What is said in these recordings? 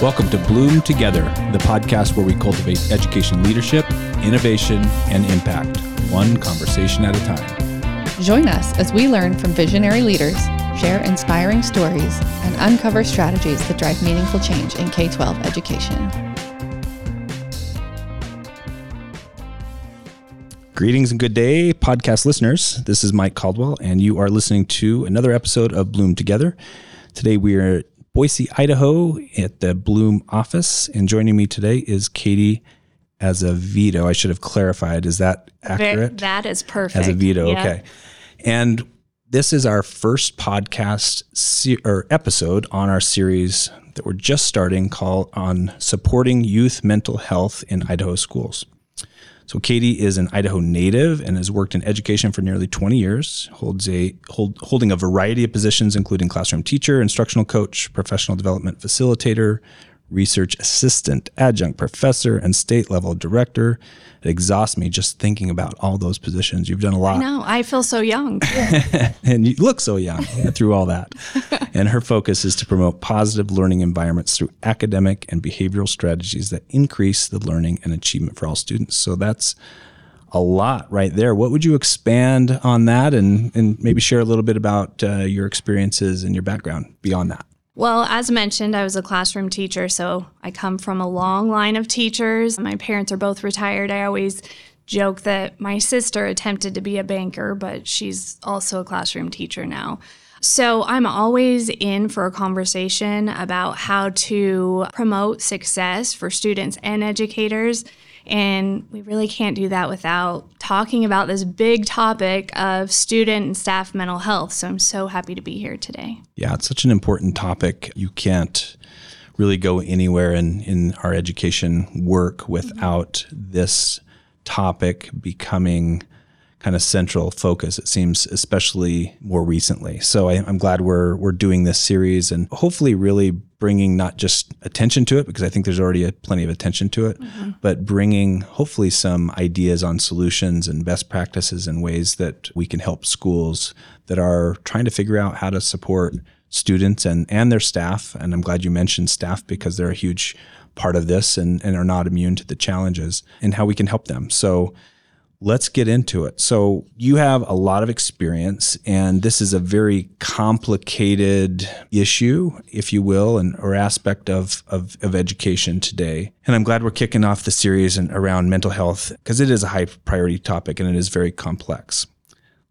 Welcome to Bloom Together, the podcast where we cultivate education leadership, innovation, and impact, one conversation at a time. Join us as we learn from visionary leaders, share inspiring stories, and uncover strategies that drive meaningful change in K 12 education. Greetings and good day, podcast listeners. This is Mike Caldwell, and you are listening to another episode of Bloom Together. Today we are Boise, Idaho, at the Bloom office. And joining me today is Katie Azevedo. I should have clarified. Is that accurate? That is perfect. As Azevedo, yeah. okay. And this is our first podcast se- or episode on our series that we're just starting called on supporting youth mental health in Idaho schools. So Katie is an Idaho native and has worked in education for nearly 20 years, holds a hold, holding a variety of positions including classroom teacher, instructional coach, professional development facilitator, research assistant, adjunct professor, and state level director. It exhausts me just thinking about all those positions. You've done a lot. No, I feel so young. and you look so young through all that. and her focus is to promote positive learning environments through academic and behavioral strategies that increase the learning and achievement for all students. So that's a lot right there. What would you expand on that and, and maybe share a little bit about uh, your experiences and your background beyond that? Well, as mentioned, I was a classroom teacher, so I come from a long line of teachers. My parents are both retired. I always joke that my sister attempted to be a banker, but she's also a classroom teacher now. So I'm always in for a conversation about how to promote success for students and educators and we really can't do that without talking about this big topic of student and staff mental health. So I'm so happy to be here today. Yeah, it's such an important topic. You can't really go anywhere in, in our education work without this topic becoming kind of central focus. It seems, especially more recently. So I, am glad we're we're doing this series and hopefully really bringing not just attention to it because I think there's already a, plenty of attention to it, mm-hmm. but bringing hopefully some ideas on solutions and best practices and ways that we can help schools that are trying to figure out how to support students and and their staff. And I'm glad you mentioned staff because they're a huge part of this and, and are not immune to the challenges and how we can help them. So let's get into it. So, you have a lot of experience, and this is a very complicated issue, if you will, and or aspect of, of, of education today. And I'm glad we're kicking off the series and around mental health because it is a high priority topic and it is very complex.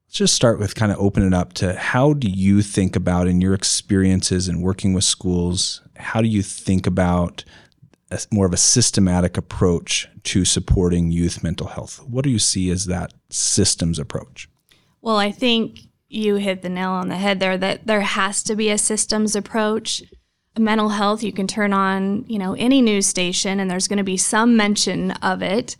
Let's just start with kind of opening up to how do you think about in your experiences in working with schools? How do you think about a, more of a systematic approach to supporting youth mental health. What do you see as that systems approach? Well, I think you hit the nail on the head there that there has to be a systems approach. Mental health, you can turn on, you know, any news station and there's going to be some mention of it.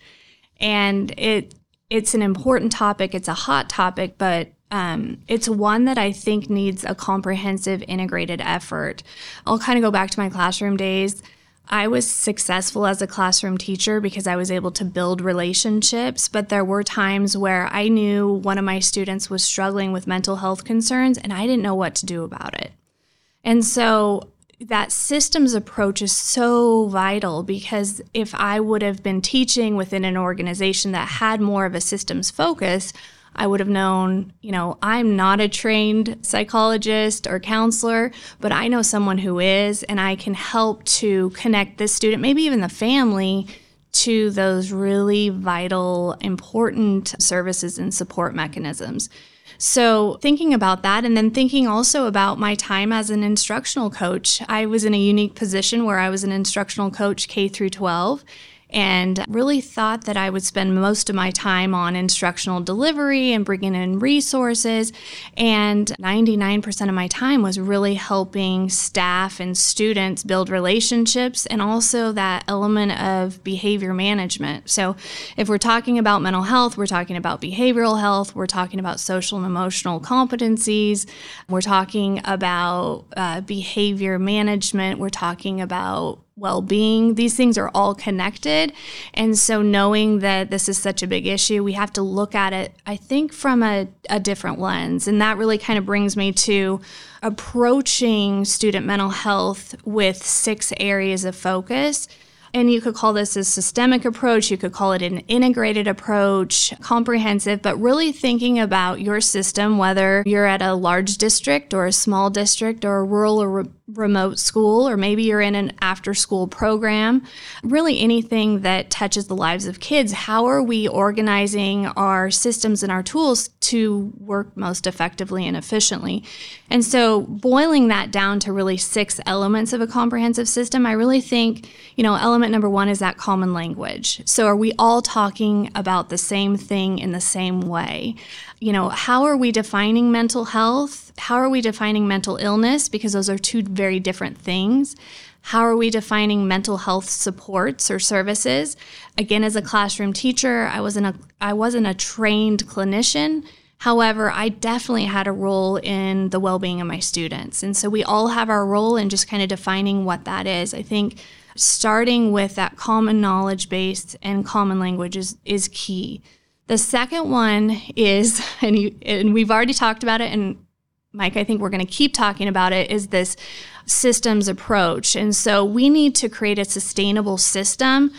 And it it's an important topic, it's a hot topic, but um, it's one that I think needs a comprehensive, integrated effort. I'll kind of go back to my classroom days. I was successful as a classroom teacher because I was able to build relationships, but there were times where I knew one of my students was struggling with mental health concerns and I didn't know what to do about it. And so that systems approach is so vital because if I would have been teaching within an organization that had more of a systems focus, I would have known, you know, I'm not a trained psychologist or counselor, but I know someone who is, and I can help to connect this student, maybe even the family, to those really vital, important services and support mechanisms. So, thinking about that, and then thinking also about my time as an instructional coach, I was in a unique position where I was an instructional coach K through 12 and really thought that I would spend most of my time on instructional delivery and bringing in resources. And 99% of my time was really helping staff and students build relationships and also that element of behavior management. So, if we're talking about mental health, we're talking about behavioral health, we're talking about social and emotional competencies, we're talking about uh, behavior management, we're talking about well being. These things are all connected. And so, knowing that this is such a big issue, we have to look at it, I think, from a, a different lens. And that really kind of brings me to approaching student mental health with six areas of focus. And you could call this a systemic approach, you could call it an integrated approach, comprehensive, but really thinking about your system, whether you're at a large district or a small district or a rural or remote school, or maybe you're in an after school program, really anything that touches the lives of kids. How are we organizing our systems and our tools to work most effectively and efficiently? And so, boiling that down to really six elements of a comprehensive system, I really think, you know, element number one is that common language. So, are we all talking about the same thing in the same way? You know, how are we defining mental health? How are we defining mental illness? Because those are two very different things. How are we defining mental health supports or services? Again, as a classroom teacher, I wasn't a I wasn't a trained clinician. However, I definitely had a role in the well being of my students. And so we all have our role in just kind of defining what that is. I think starting with that common knowledge base and common language is, is key. The second one is, and, you, and we've already talked about it, and Mike, I think we're going to keep talking about it, is this systems approach. And so we need to create a sustainable system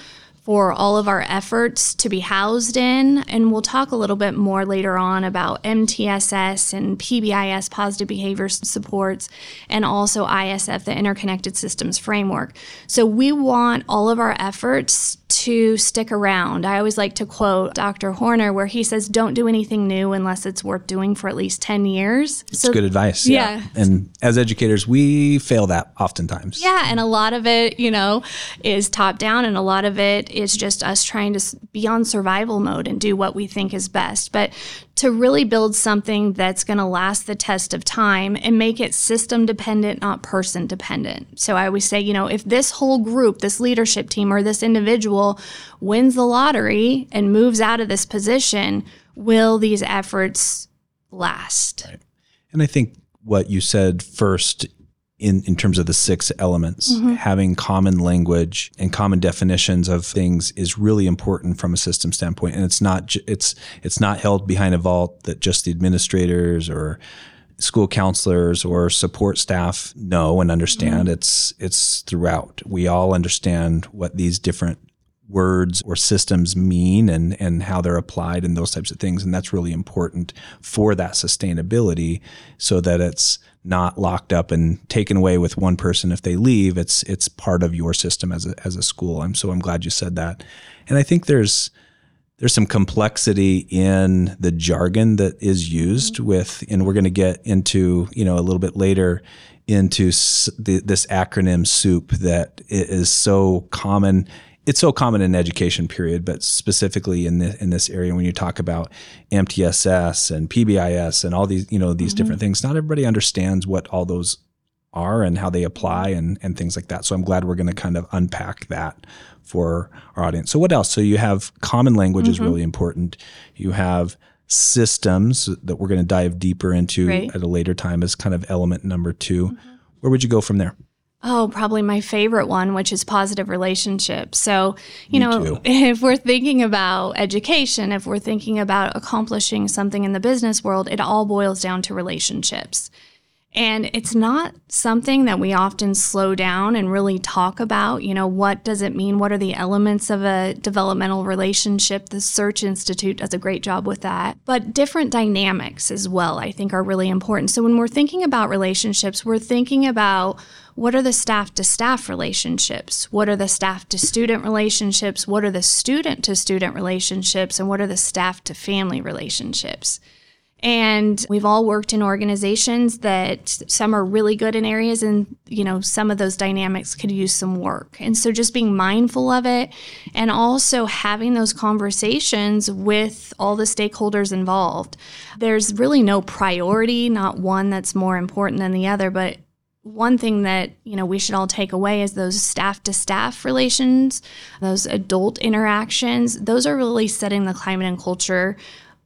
for all of our efforts to be housed in. And we'll talk a little bit more later on about MTSS and PBIS, positive behavior supports, and also ISF, the Interconnected Systems Framework. So we want all of our efforts to stick around. I always like to quote Dr. Horner, where he says, Don't do anything new unless it's worth doing for at least 10 years. It's so, good advice. Yeah. yeah. And as educators, we fail that oftentimes. Yeah. And a lot of it, you know, is top down, and a lot of it is just us trying to be on survival mode and do what we think is best. But to really build something that's going to last the test of time and make it system dependent, not person dependent. So I always say, you know, if this whole group, this leadership team, or this individual wins the lottery and moves out of this position, will these efforts last? Right. And I think what you said first in, in terms of the six elements. Mm-hmm. Having common language and common definitions of things is really important from a system standpoint. And it's not it's it's not held behind a vault that just the administrators or school counselors or support staff know and understand. Mm-hmm. It's it's throughout. We all understand what these different words or systems mean and and how they're applied and those types of things and that's really important for that sustainability so that it's not locked up and taken away with one person if they leave. It's it's part of your system as a as a school. I'm so I'm glad you said that. And I think there's there's some complexity in the jargon that is used mm-hmm. with, and we're going to get into you know a little bit later into the, this acronym soup that is so common it's so common in education period, but specifically in this, in this area, when you talk about MTSS and PBIS and all these, you know, these mm-hmm. different things, not everybody understands what all those are and how they apply and, and things like that. So I'm glad we're going to kind of unpack that for our audience. So what else? So you have common language mm-hmm. is really important. You have systems that we're going to dive deeper into right. at a later time as kind of element number 2 mm-hmm. Where would you go from there? Oh, probably my favorite one, which is positive relationships. So, you Me know, too. if we're thinking about education, if we're thinking about accomplishing something in the business world, it all boils down to relationships. And it's not something that we often slow down and really talk about. You know, what does it mean? What are the elements of a developmental relationship? The Search Institute does a great job with that. But different dynamics as well, I think, are really important. So when we're thinking about relationships, we're thinking about what are the staff to staff relationships? What are the staff to student relationships? What are the student to student relationships? And what are the staff to family relationships? And we've all worked in organizations that some are really good in areas and, you know, some of those dynamics could use some work. And so just being mindful of it and also having those conversations with all the stakeholders involved. There's really no priority, not one that's more important than the other, but one thing that you know we should all take away is those staff to staff relations those adult interactions those are really setting the climate and culture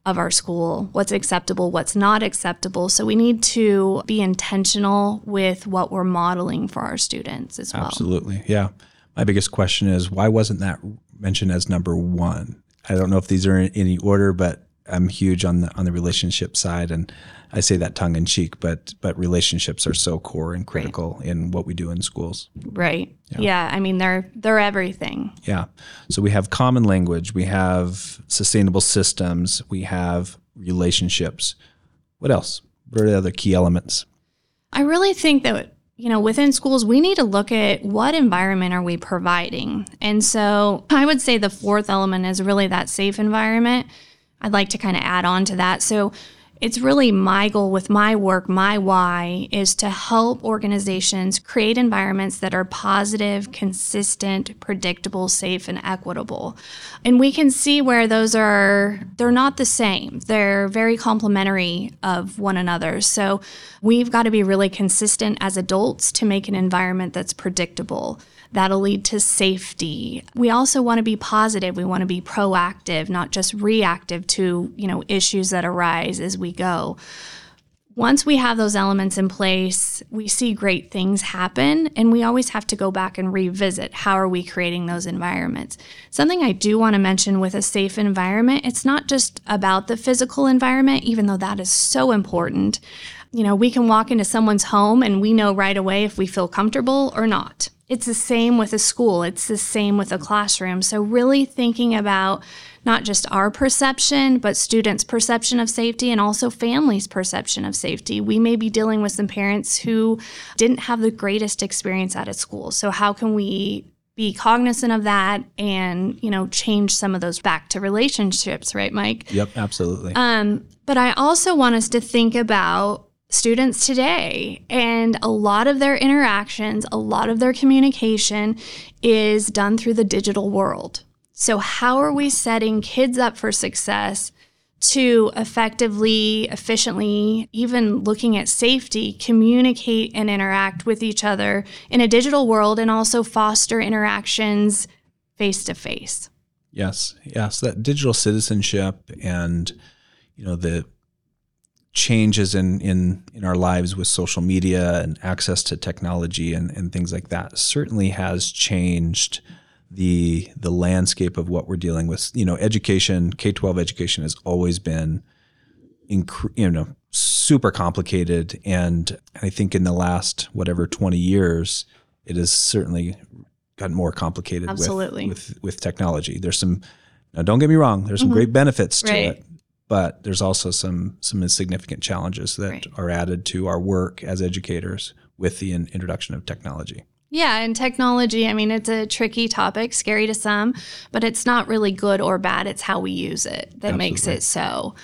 of our school, what's acceptable, what's not acceptable. So we need to be intentional with what we're modeling for our students as well. Absolutely. Yeah. My biggest question is why wasn't that mentioned as number one? I don't know if these are in any order, but I'm huge on the on the relationship side, and I say that tongue in cheek, but but relationships are so core and critical right. in what we do in schools. Right. Yeah. yeah. I mean, they're they're everything. Yeah. So we have common language, we have sustainable systems, we have relationships. What else? What are the other key elements? I really think that you know, within schools, we need to look at what environment are we providing. And so I would say the fourth element is really that safe environment. I'd like to kind of add on to that. So it's really my goal with my work, my why is to help organizations create environments that are positive, consistent, predictable, safe, and equitable. And we can see where those are, they're not the same. They're very complementary of one another. So we've got to be really consistent as adults to make an environment that's predictable. That'll lead to safety. We also want to be positive. We want to be proactive, not just reactive to, you know, issues that arise as we go. Once we have those elements in place, we see great things happen and we always have to go back and revisit how are we creating those environments. Something I do want to mention with a safe environment, it's not just about the physical environment even though that is so important. You know, we can walk into someone's home and we know right away if we feel comfortable or not. It's the same with a school, it's the same with a classroom. So, really thinking about not just our perception, but students' perception of safety and also families' perception of safety. We may be dealing with some parents who didn't have the greatest experience at a school. So, how can we be cognizant of that and you know change some of those back to relationships right mike yep absolutely um, but i also want us to think about students today. And a lot of their interactions, a lot of their communication is done through the digital world. So, how are we setting kids up for success to effectively, efficiently, even looking at safety, communicate and interact with each other in a digital world and also foster interactions face to face? Yes, yes, that digital citizenship and you know the changes in, in, in our lives with social media and access to technology and, and things like that certainly has changed the the landscape of what we're dealing with. You know, education, K twelve education has always been, inc- you know, super complicated, and I think in the last whatever twenty years, it has certainly gotten more complicated. Absolutely. With, with, with technology. There's some. Now, don't get me wrong. There's some mm-hmm. great benefits to right. it, but there's also some some significant challenges that right. are added to our work as educators with the in- introduction of technology. Yeah, and technology, I mean, it's a tricky topic, scary to some, but it's not really good or bad. It's how we use it that Absolutely. makes it so.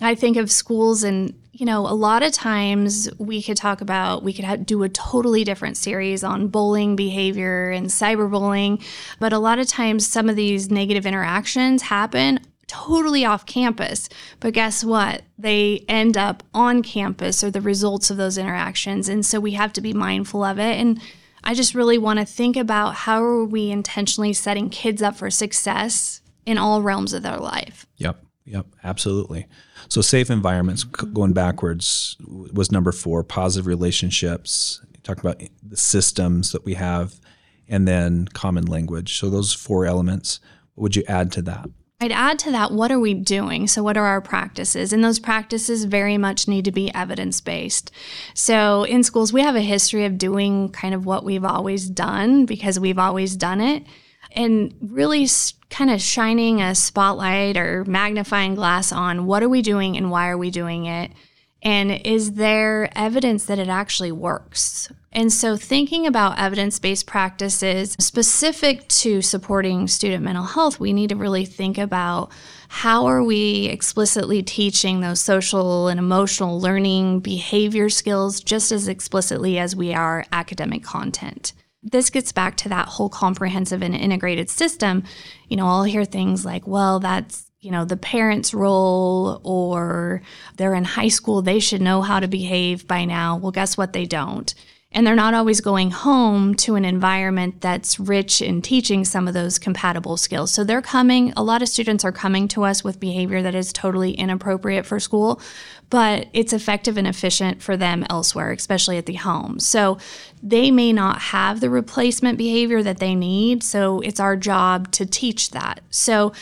I think of schools, and, you know, a lot of times we could talk about, we could have, do a totally different series on bullying behavior and cyberbullying, but a lot of times some of these negative interactions happen totally off campus. But guess what? They end up on campus or the results of those interactions. And so we have to be mindful of it. And I just really want to think about how are we intentionally setting kids up for success in all realms of their life. Yep. Yep, absolutely. So safe environments going backwards was number 4, positive relationships. Talk about the systems that we have and then common language. So those four elements, what would you add to that? I'd add to that, what are we doing? So, what are our practices? And those practices very much need to be evidence based. So, in schools, we have a history of doing kind of what we've always done because we've always done it. And really kind of shining a spotlight or magnifying glass on what are we doing and why are we doing it? And is there evidence that it actually works? And so, thinking about evidence based practices specific to supporting student mental health, we need to really think about how are we explicitly teaching those social and emotional learning behavior skills just as explicitly as we are academic content. This gets back to that whole comprehensive and integrated system. You know, I'll hear things like, well, that's you know, the parent's role or they're in high school, they should know how to behave by now. Well, guess what? They don't. and they're not always going home to an environment that's rich in teaching some of those compatible skills. So they're coming, a lot of students are coming to us with behavior that is totally inappropriate for school, but it's effective and efficient for them elsewhere, especially at the home. So they may not have the replacement behavior that they need. So it's our job to teach that. So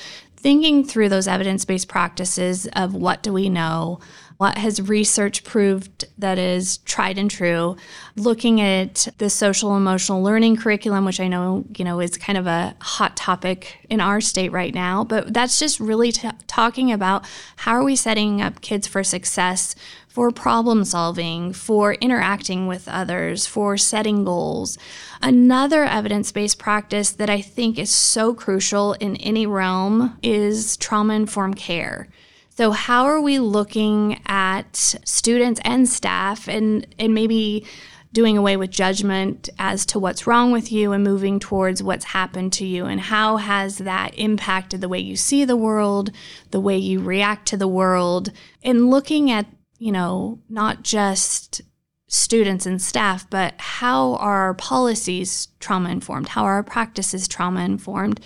thinking through those evidence based practices of what do we know, what has research proved that is tried and true, looking at the social emotional learning curriculum, which I know, you know, is kind of a hot topic in our state right now, but that's just really t- talking about how are we setting up kids for success for problem solving, for interacting with others, for setting goals. Another evidence based practice that I think is so crucial in any realm is trauma informed care. So, how are we looking at students and staff and, and maybe doing away with judgment as to what's wrong with you and moving towards what's happened to you? And how has that impacted the way you see the world, the way you react to the world, and looking at you know, not just students and staff, but how are our policies trauma informed? How are our practices trauma informed?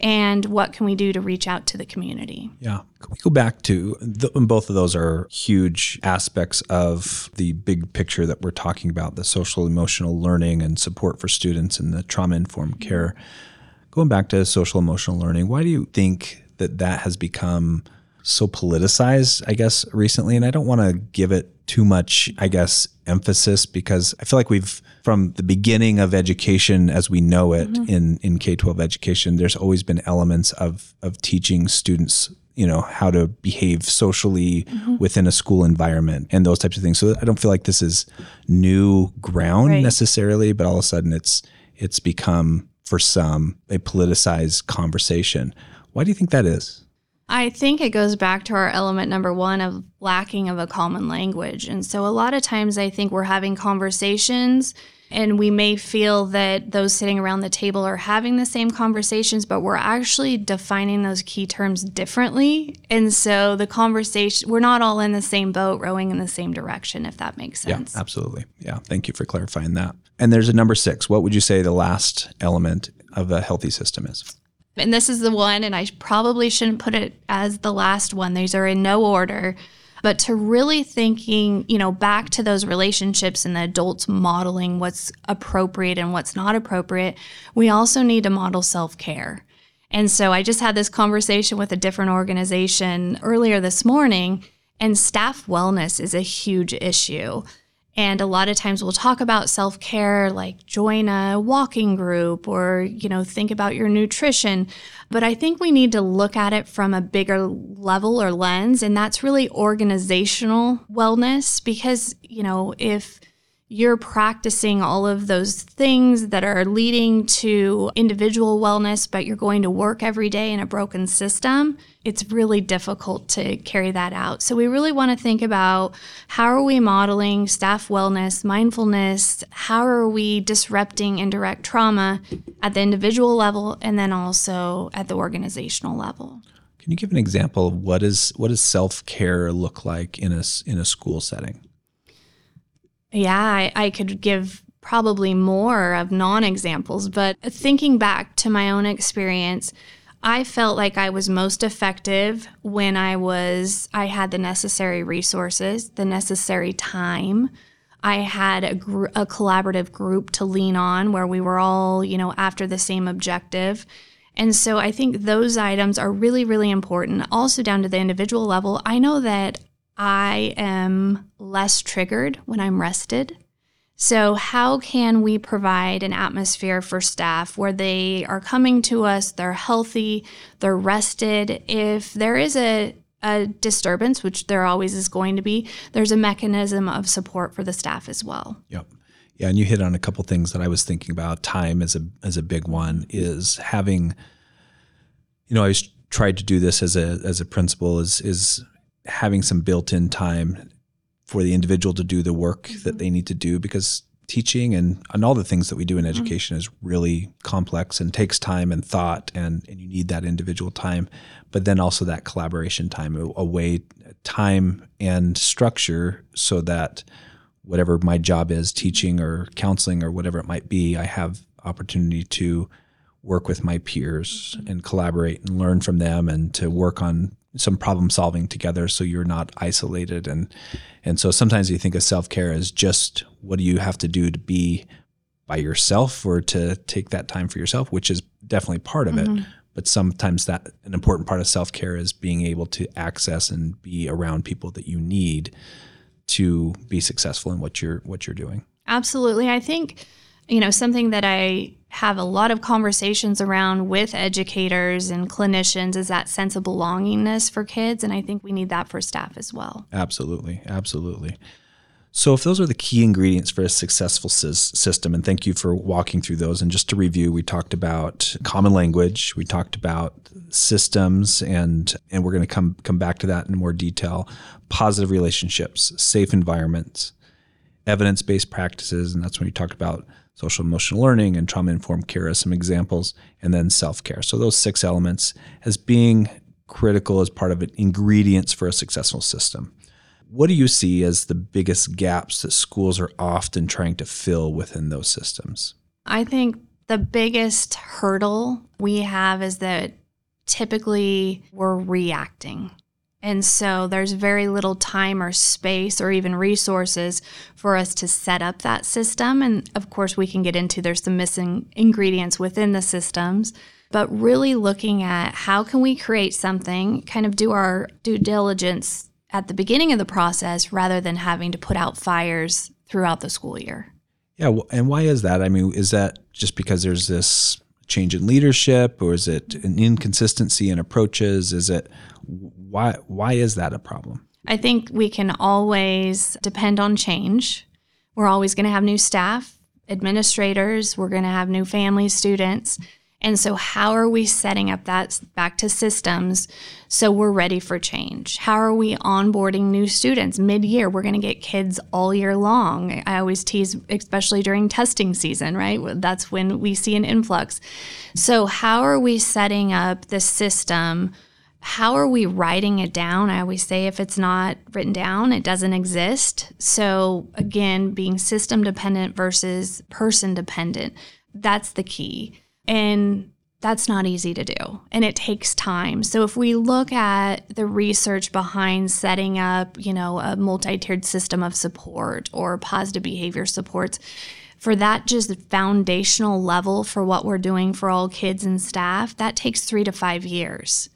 And what can we do to reach out to the community? Yeah. Can we go back to the, both of those are huge aspects of the big picture that we're talking about the social emotional learning and support for students and the trauma informed care. Mm-hmm. Going back to social emotional learning, why do you think that that has become so politicized, I guess, recently. And I don't want to give it too much, I guess, emphasis because I feel like we've, from the beginning of education as we know it mm-hmm. in, in K 12 education, there's always been elements of, of teaching students you know how to behave socially mm-hmm. within a school environment and those types of things so i don't feel like this is new ground right. necessarily but all of a sudden it's it's become for some a politicized conversation why do you think that is I think it goes back to our element number one of lacking of a common language. And so a lot of times I think we're having conversations and we may feel that those sitting around the table are having the same conversations, but we're actually defining those key terms differently. And so the conversation, we're not all in the same boat, rowing in the same direction, if that makes sense. Yeah, absolutely. Yeah. Thank you for clarifying that. And there's a number six. What would you say the last element of a healthy system is? And this is the one, and I probably shouldn't put it as the last one. These are in no order. But to really thinking, you know, back to those relationships and the adults modeling what's appropriate and what's not appropriate, we also need to model self care. And so I just had this conversation with a different organization earlier this morning, and staff wellness is a huge issue. And a lot of times we'll talk about self care, like join a walking group or, you know, think about your nutrition. But I think we need to look at it from a bigger level or lens. And that's really organizational wellness because, you know, if you're practicing all of those things that are leading to individual wellness, but you're going to work every day in a broken system, it's really difficult to carry that out. So we really want to think about how are we modeling staff wellness, mindfulness, how are we disrupting indirect trauma at the individual level and then also at the organizational level. Can you give an example of what is what does self-care look like in a in a school setting? Yeah, I, I could give probably more of non examples, but thinking back to my own experience, I felt like I was most effective when I was I had the necessary resources, the necessary time. I had a, gr- a collaborative group to lean on where we were all, you know, after the same objective. And so I think those items are really, really important. Also, down to the individual level, I know that I am less triggered when I'm rested. So, how can we provide an atmosphere for staff where they are coming to us, they're healthy, they're rested? If there is a, a disturbance, which there always is going to be, there's a mechanism of support for the staff as well. Yep. Yeah, and you hit on a couple things that I was thinking about. Time as a as a big one is having. You know, I tried to do this as a as a principal is is having some built-in time for the individual to do the work mm-hmm. that they need to do because teaching and, and all the things that we do in mm-hmm. education mm-hmm. is really complex and takes time and thought and, and you need that individual time but then also that collaboration time a, a way time and structure so that whatever my job is, teaching or counseling or whatever it might be, I have opportunity to work with my peers and collaborate and learn from them and to work on some problem solving together so you're not isolated. And and so sometimes you think of self-care as just what do you have to do to be by yourself or to take that time for yourself which is definitely part of mm-hmm. it but sometimes that an important part of self-care is being able to access and be around people that you need to be successful in what you're what you're doing. Absolutely. I think you know something that i have a lot of conversations around with educators and clinicians is that sense of belongingness for kids. And I think we need that for staff as well. Absolutely. Absolutely. So, if those are the key ingredients for a successful system, and thank you for walking through those. And just to review, we talked about common language, we talked about systems, and and we're going to come come back to that in more detail. Positive relationships, safe environments, evidence based practices, and that's when you talked about social emotional learning and trauma informed care as some examples, and then self care. So those six elements as being critical as part of ingredients for a successful system. What do you see as the biggest gaps that schools are often trying to fill within those systems? I think the biggest hurdle we have is that typically we're reacting. And so there's very little time or space or even resources for us to set up that system. And of course, we can get into there's some missing ingredients within the systems, but really looking at how can we create something, kind of do our due diligence at the beginning of the process rather than having to put out fires throughout the school year. Yeah, and why is that? I mean, is that just because there's this change in leadership or is it an inconsistency in approaches? Is it why why is that a problem? I think we can always depend on change. We're always going to have new staff, administrators, we're going to have new families, students. And so, how are we setting up that back to systems so we're ready for change? How are we onboarding new students mid year? We're going to get kids all year long. I always tease, especially during testing season, right? That's when we see an influx. So, how are we setting up the system? How are we writing it down? I always say if it's not written down, it doesn't exist. So, again, being system dependent versus person dependent, that's the key and that's not easy to do and it takes time. So if we look at the research behind setting up, you know, a multi-tiered system of support or positive behavior supports, for that just foundational level for what we're doing for all kids and staff, that takes 3 to 5 years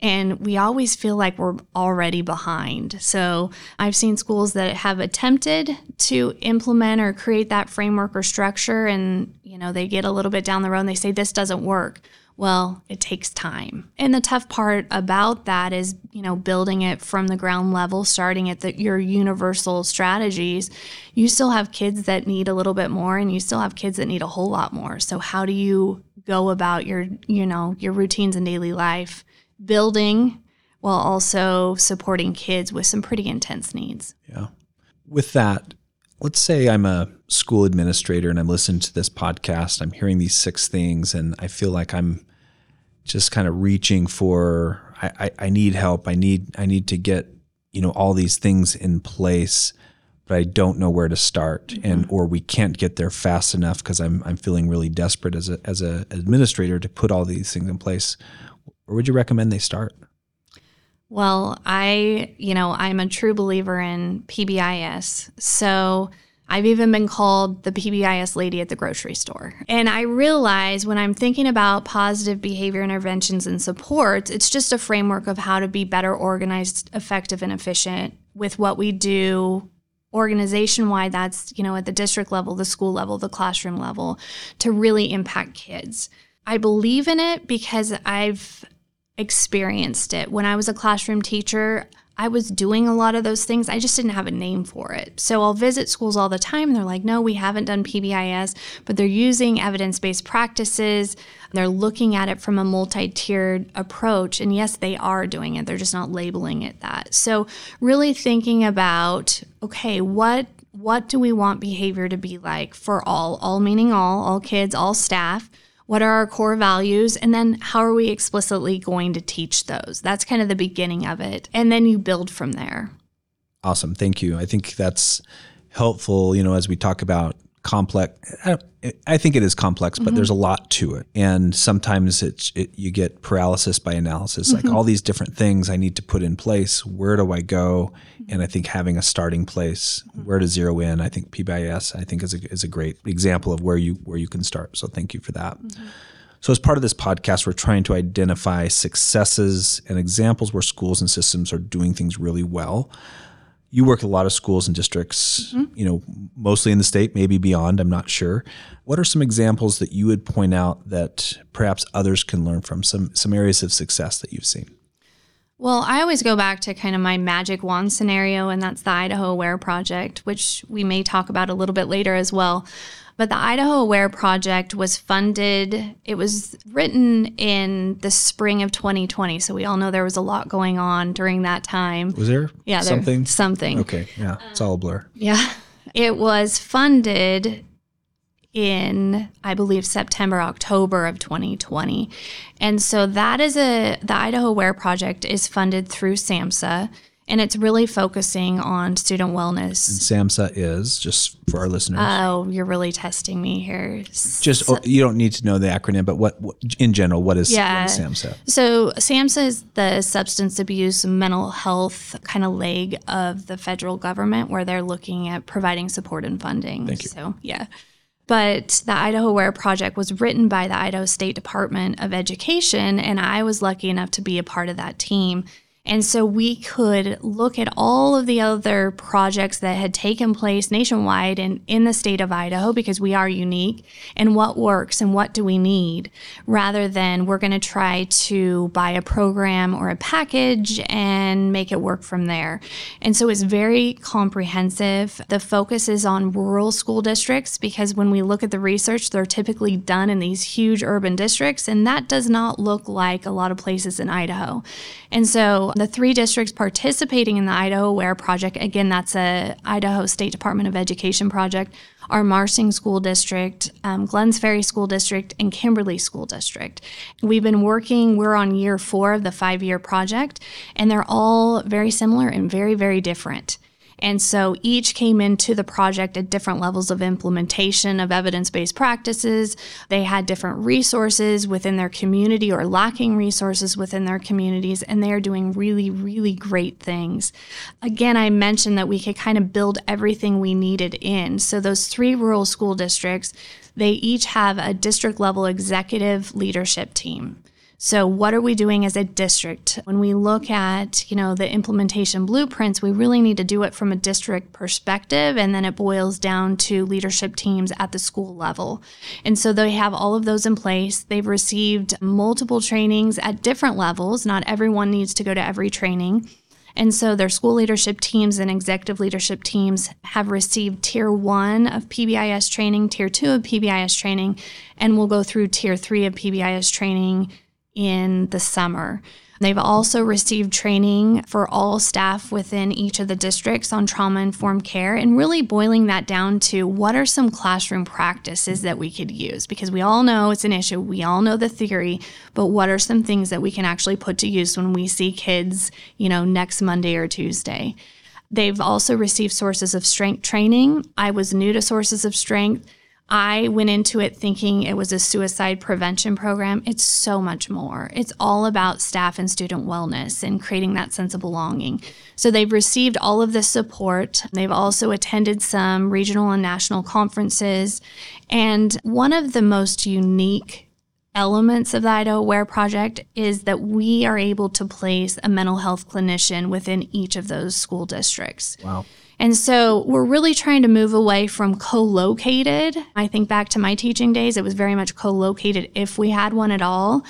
and we always feel like we're already behind. So I've seen schools that have attempted to implement or create that framework or structure and you know they get a little bit down the road and they say this doesn't work. Well, it takes time. And the tough part about that is, you know, building it from the ground level, starting at the, your universal strategies. You still have kids that need a little bit more and you still have kids that need a whole lot more. So how do you go about your, you know, your routines in daily life? Building while also supporting kids with some pretty intense needs. Yeah. With that, let's say I'm a school administrator and I'm listening to this podcast. I'm hearing these six things and I feel like I'm just kind of reaching for I, I, I need help. I need I need to get, you know, all these things in place, but I don't know where to start. Mm-hmm. And or we can't get there fast enough because I'm I'm feeling really desperate as a as a administrator to put all these things in place where would you recommend they start? Well, I, you know, I'm a true believer in PBIS. So I've even been called the PBIS lady at the grocery store. And I realize when I'm thinking about positive behavior interventions and supports, it's just a framework of how to be better organized, effective, and efficient with what we do organization wide that's you know at the district level the school level the classroom level to really impact kids i believe in it because i've experienced it. When I was a classroom teacher, I was doing a lot of those things. I just didn't have a name for it. So I'll visit schools all the time they're like, no, we haven't done PBIS, but they're using evidence based practices. They're looking at it from a multi tiered approach. And yes, they are doing it, they're just not labeling it that. So really thinking about, okay, what what do we want behavior to be like for all, all meaning all, all kids, all staff? What are our core values? And then how are we explicitly going to teach those? That's kind of the beginning of it. And then you build from there. Awesome. Thank you. I think that's helpful, you know, as we talk about complex. I, I think it is complex, but there's a mm-hmm. lot to it, and sometimes it's it, you get paralysis by analysis. Like mm-hmm. all these different things I need to put in place. Where do I go? Mm-hmm. And I think having a starting place, where to zero in. I think PBIS, I think is a is a great example of where you where you can start. So thank you for that. So, as part of this podcast, we're trying to identify successes and examples where schools and systems are doing things really well. You work with a lot of schools and districts, mm-hmm. you know, mostly in the state, maybe beyond, I'm not sure. What are some examples that you would point out that perhaps others can learn from, some, some areas of success that you've seen? Well, I always go back to kind of my magic wand scenario, and that's the Idaho Aware Project, which we may talk about a little bit later as well. But the Idaho Aware Project was funded, it was written in the spring of 2020. So we all know there was a lot going on during that time. Was there Yeah, there- something? Something. Okay, yeah, it's all a blur. Yeah. It was funded in, I believe, September, October of 2020. And so that is a, the Idaho Aware Project is funded through SAMHSA, and it's really focusing on student wellness. SAMHSA is, just for our listeners. Oh, you're really testing me here. just oh, you don't need to know the acronym, but what, what in general, what is, Yeah. what is SAMHSA? So, SAMHSA is the substance abuse mental health kind of leg of the federal government where they're looking at providing support and funding. Thank you. So, yeah. But the Idaho Aware Project was written by the Idaho State Department of Education, and I was lucky enough to be a part of that team. And so we could look at all of the other projects that had taken place nationwide and in the state of Idaho because we are unique and what works and what do we need rather than we're going to try to buy a program or a package and make it work from there. And so it's very comprehensive. The focus is on rural school districts because when we look at the research, they're typically done in these huge urban districts, and that does not look like a lot of places in Idaho. And so the three districts participating in the Idaho Aware project, again, that's a Idaho State Department of Education project, are Marsing School District, um, Glenns Ferry School District, and Kimberly School District. We've been working, we're on year four of the five year project, and they're all very similar and very, very different. And so each came into the project at different levels of implementation of evidence based practices. They had different resources within their community or lacking resources within their communities, and they are doing really, really great things. Again, I mentioned that we could kind of build everything we needed in. So those three rural school districts, they each have a district level executive leadership team. So what are we doing as a district? When we look at, you know, the implementation blueprints, we really need to do it from a district perspective and then it boils down to leadership teams at the school level. And so they have all of those in place. They've received multiple trainings at different levels. Not everyone needs to go to every training. And so their school leadership teams and executive leadership teams have received tier one of PBIS training, tier two of PBIS training, and will go through tier three of PBIS training in the summer. They've also received training for all staff within each of the districts on trauma informed care and really boiling that down to what are some classroom practices that we could use because we all know it's an issue. We all know the theory, but what are some things that we can actually put to use when we see kids, you know, next Monday or Tuesday? They've also received sources of strength training. I was new to sources of strength. I went into it thinking it was a suicide prevention program. It's so much more. It's all about staff and student wellness and creating that sense of belonging. So they've received all of this support. They've also attended some regional and national conferences. And one of the most unique elements of the Idaho Aware Project is that we are able to place a mental health clinician within each of those school districts. Wow. And so we're really trying to move away from co located. I think back to my teaching days, it was very much co located if we had one at all.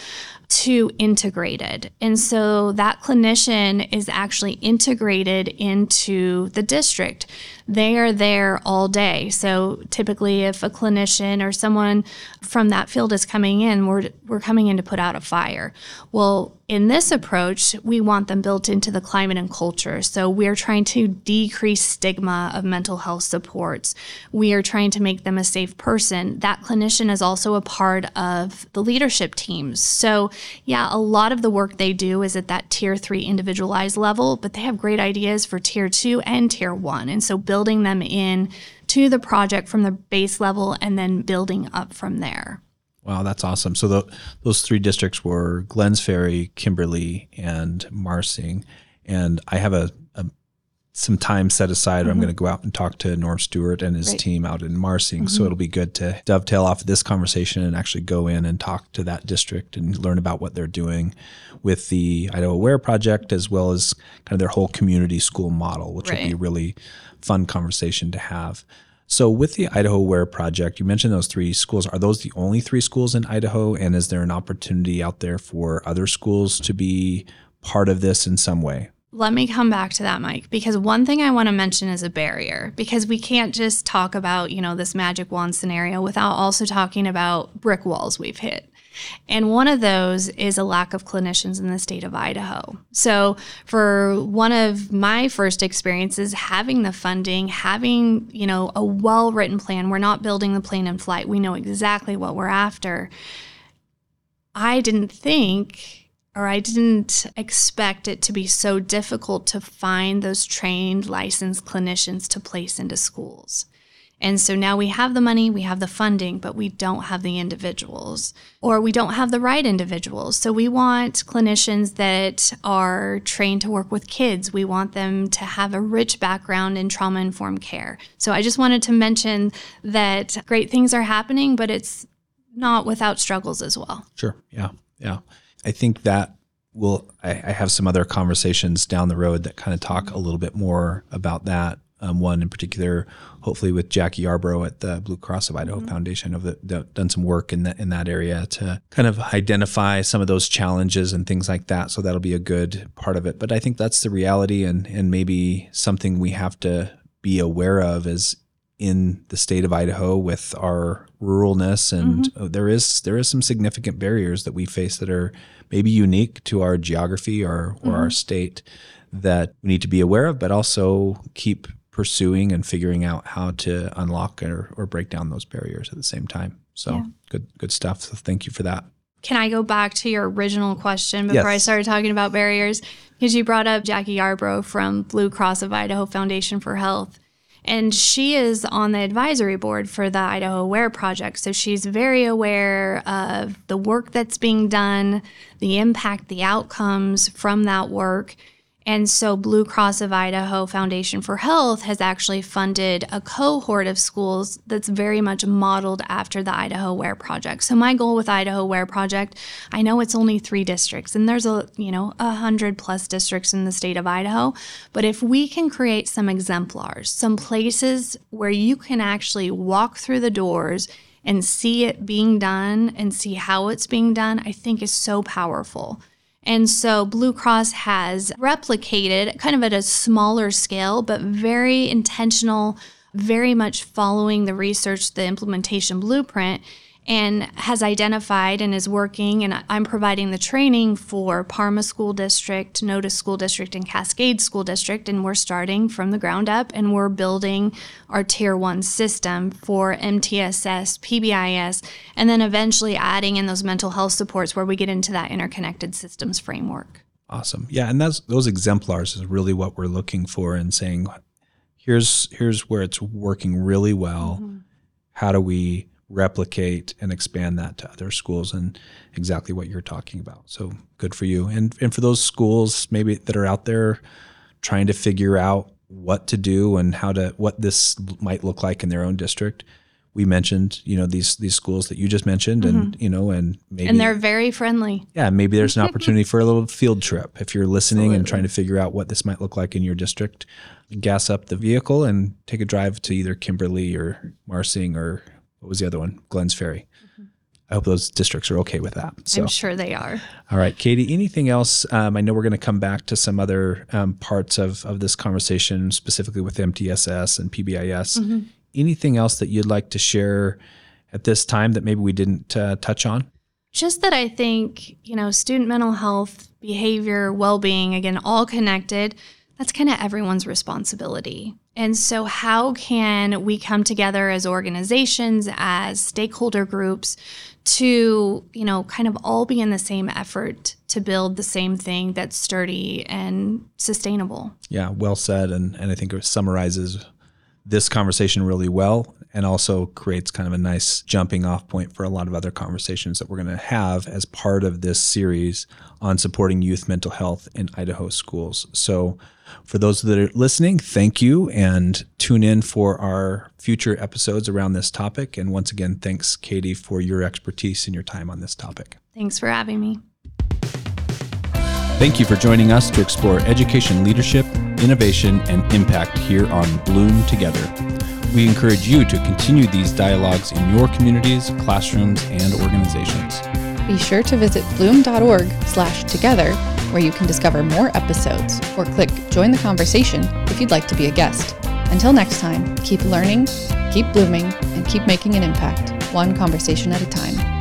To integrated. And so that clinician is actually integrated into the district. They are there all day. So typically, if a clinician or someone from that field is coming in, we're, we're coming in to put out a fire. Well, in this approach, we want them built into the climate and culture. So we're trying to decrease stigma of mental health supports. We are trying to make them a safe person. That clinician is also a part of the leadership teams. So yeah, a lot of the work they do is at that tier three individualized level, but they have great ideas for tier two and tier one. And so building them in to the project from the base level and then building up from there. Wow, that's awesome. So the, those three districts were Glenns Ferry, Kimberly, and Marsing. And I have a, a some time set aside. Mm-hmm. I'm going to go out and talk to Norm Stewart and his right. team out in Marsing. Mm-hmm. So it'll be good to dovetail off of this conversation and actually go in and talk to that district and learn about what they're doing with the Idaho Aware project as well as kind of their whole community school model, which right. will be a really fun conversation to have. So, with the Idaho Aware project, you mentioned those three schools. Are those the only three schools in Idaho? And is there an opportunity out there for other schools to be part of this in some way? Let me come back to that, Mike, because one thing I want to mention is a barrier because we can't just talk about, you know, this magic wand scenario without also talking about brick walls we've hit. And one of those is a lack of clinicians in the state of Idaho. So, for one of my first experiences, having the funding, having, you know, a well written plan, we're not building the plane in flight, we know exactly what we're after. I didn't think or I didn't expect it to be so difficult to find those trained, licensed clinicians to place into schools. And so now we have the money, we have the funding, but we don't have the individuals or we don't have the right individuals. So we want clinicians that are trained to work with kids. We want them to have a rich background in trauma informed care. So I just wanted to mention that great things are happening, but it's not without struggles as well. Sure. Yeah. Yeah. I think that will, I, I have some other conversations down the road that kind of talk a little bit more about that um, one in particular, hopefully with Jackie Yarbrough at the Blue Cross of Idaho mm-hmm. Foundation. I've done some work in that in that area to kind of identify some of those challenges and things like that. So that'll be a good part of it. But I think that's the reality, and and maybe something we have to be aware of is in the state of Idaho with our ruralness, and mm-hmm. there is there is some significant barriers that we face that are maybe unique to our geography or or mm-hmm. our state that we need to be aware of, but also keep pursuing and figuring out how to unlock or, or break down those barriers at the same time. So yeah. good, good stuff. So thank you for that. Can I go back to your original question before yes. I started talking about barriers? Because you brought up Jackie Yarbrough from Blue Cross of Idaho Foundation for Health. And she is on the advisory board for the Idaho Aware Project. So she's very aware of the work that's being done, the impact, the outcomes from that work. And so, Blue Cross of Idaho Foundation for Health has actually funded a cohort of schools that's very much modeled after the Idaho Aware Project. So, my goal with Idaho Aware Project, I know it's only three districts, and there's a you know a hundred plus districts in the state of Idaho. But if we can create some exemplars, some places where you can actually walk through the doors and see it being done and see how it's being done, I think is so powerful. And so Blue Cross has replicated kind of at a smaller scale, but very intentional, very much following the research, the implementation blueprint and has identified and is working and I'm providing the training for Parma School District, Notus School District and Cascade School District and we're starting from the ground up and we're building our tier 1 system for MTSS, PBIS and then eventually adding in those mental health supports where we get into that interconnected systems framework. Awesome. Yeah, and that's those exemplars is really what we're looking for and saying here's here's where it's working really well. Mm-hmm. How do we replicate and expand that to other schools and exactly what you're talking about. So good for you. And and for those schools maybe that are out there trying to figure out what to do and how to what this might look like in their own district. We mentioned, you know, these these schools that you just mentioned mm-hmm. and you know and maybe And they're very friendly. Yeah, maybe there's an opportunity for a little field trip if you're listening Absolutely. and trying to figure out what this might look like in your district. Gas up the vehicle and take a drive to either Kimberly or Marsing or what was the other one? Glenns Ferry. Mm-hmm. I hope those districts are okay with that. So. I'm sure they are. All right, Katie. Anything else? Um, I know we're going to come back to some other um, parts of of this conversation, specifically with MTSS and PBIS. Mm-hmm. Anything else that you'd like to share at this time that maybe we didn't uh, touch on? Just that I think you know, student mental health, behavior, well being, again, all connected that's kind of everyone's responsibility. And so, how can we come together as organizations, as stakeholder groups, to, you know, kind of all be in the same effort to build the same thing that's sturdy and sustainable? Yeah, well said. And, and I think it summarizes this conversation really well and also creates kind of a nice jumping off point for a lot of other conversations that we're going to have as part of this series on supporting youth mental health in Idaho schools. So, for those that are listening, thank you and tune in for our future episodes around this topic. And once again, thanks, Katie, for your expertise and your time on this topic. Thanks for having me. Thank you for joining us to explore education leadership, innovation, and impact here on Bloom Together. We encourage you to continue these dialogues in your communities, classrooms, and organizations. Be sure to visit bloom.org slash together where you can discover more episodes or click join the conversation if you'd like to be a guest. Until next time, keep learning, keep blooming, and keep making an impact, one conversation at a time.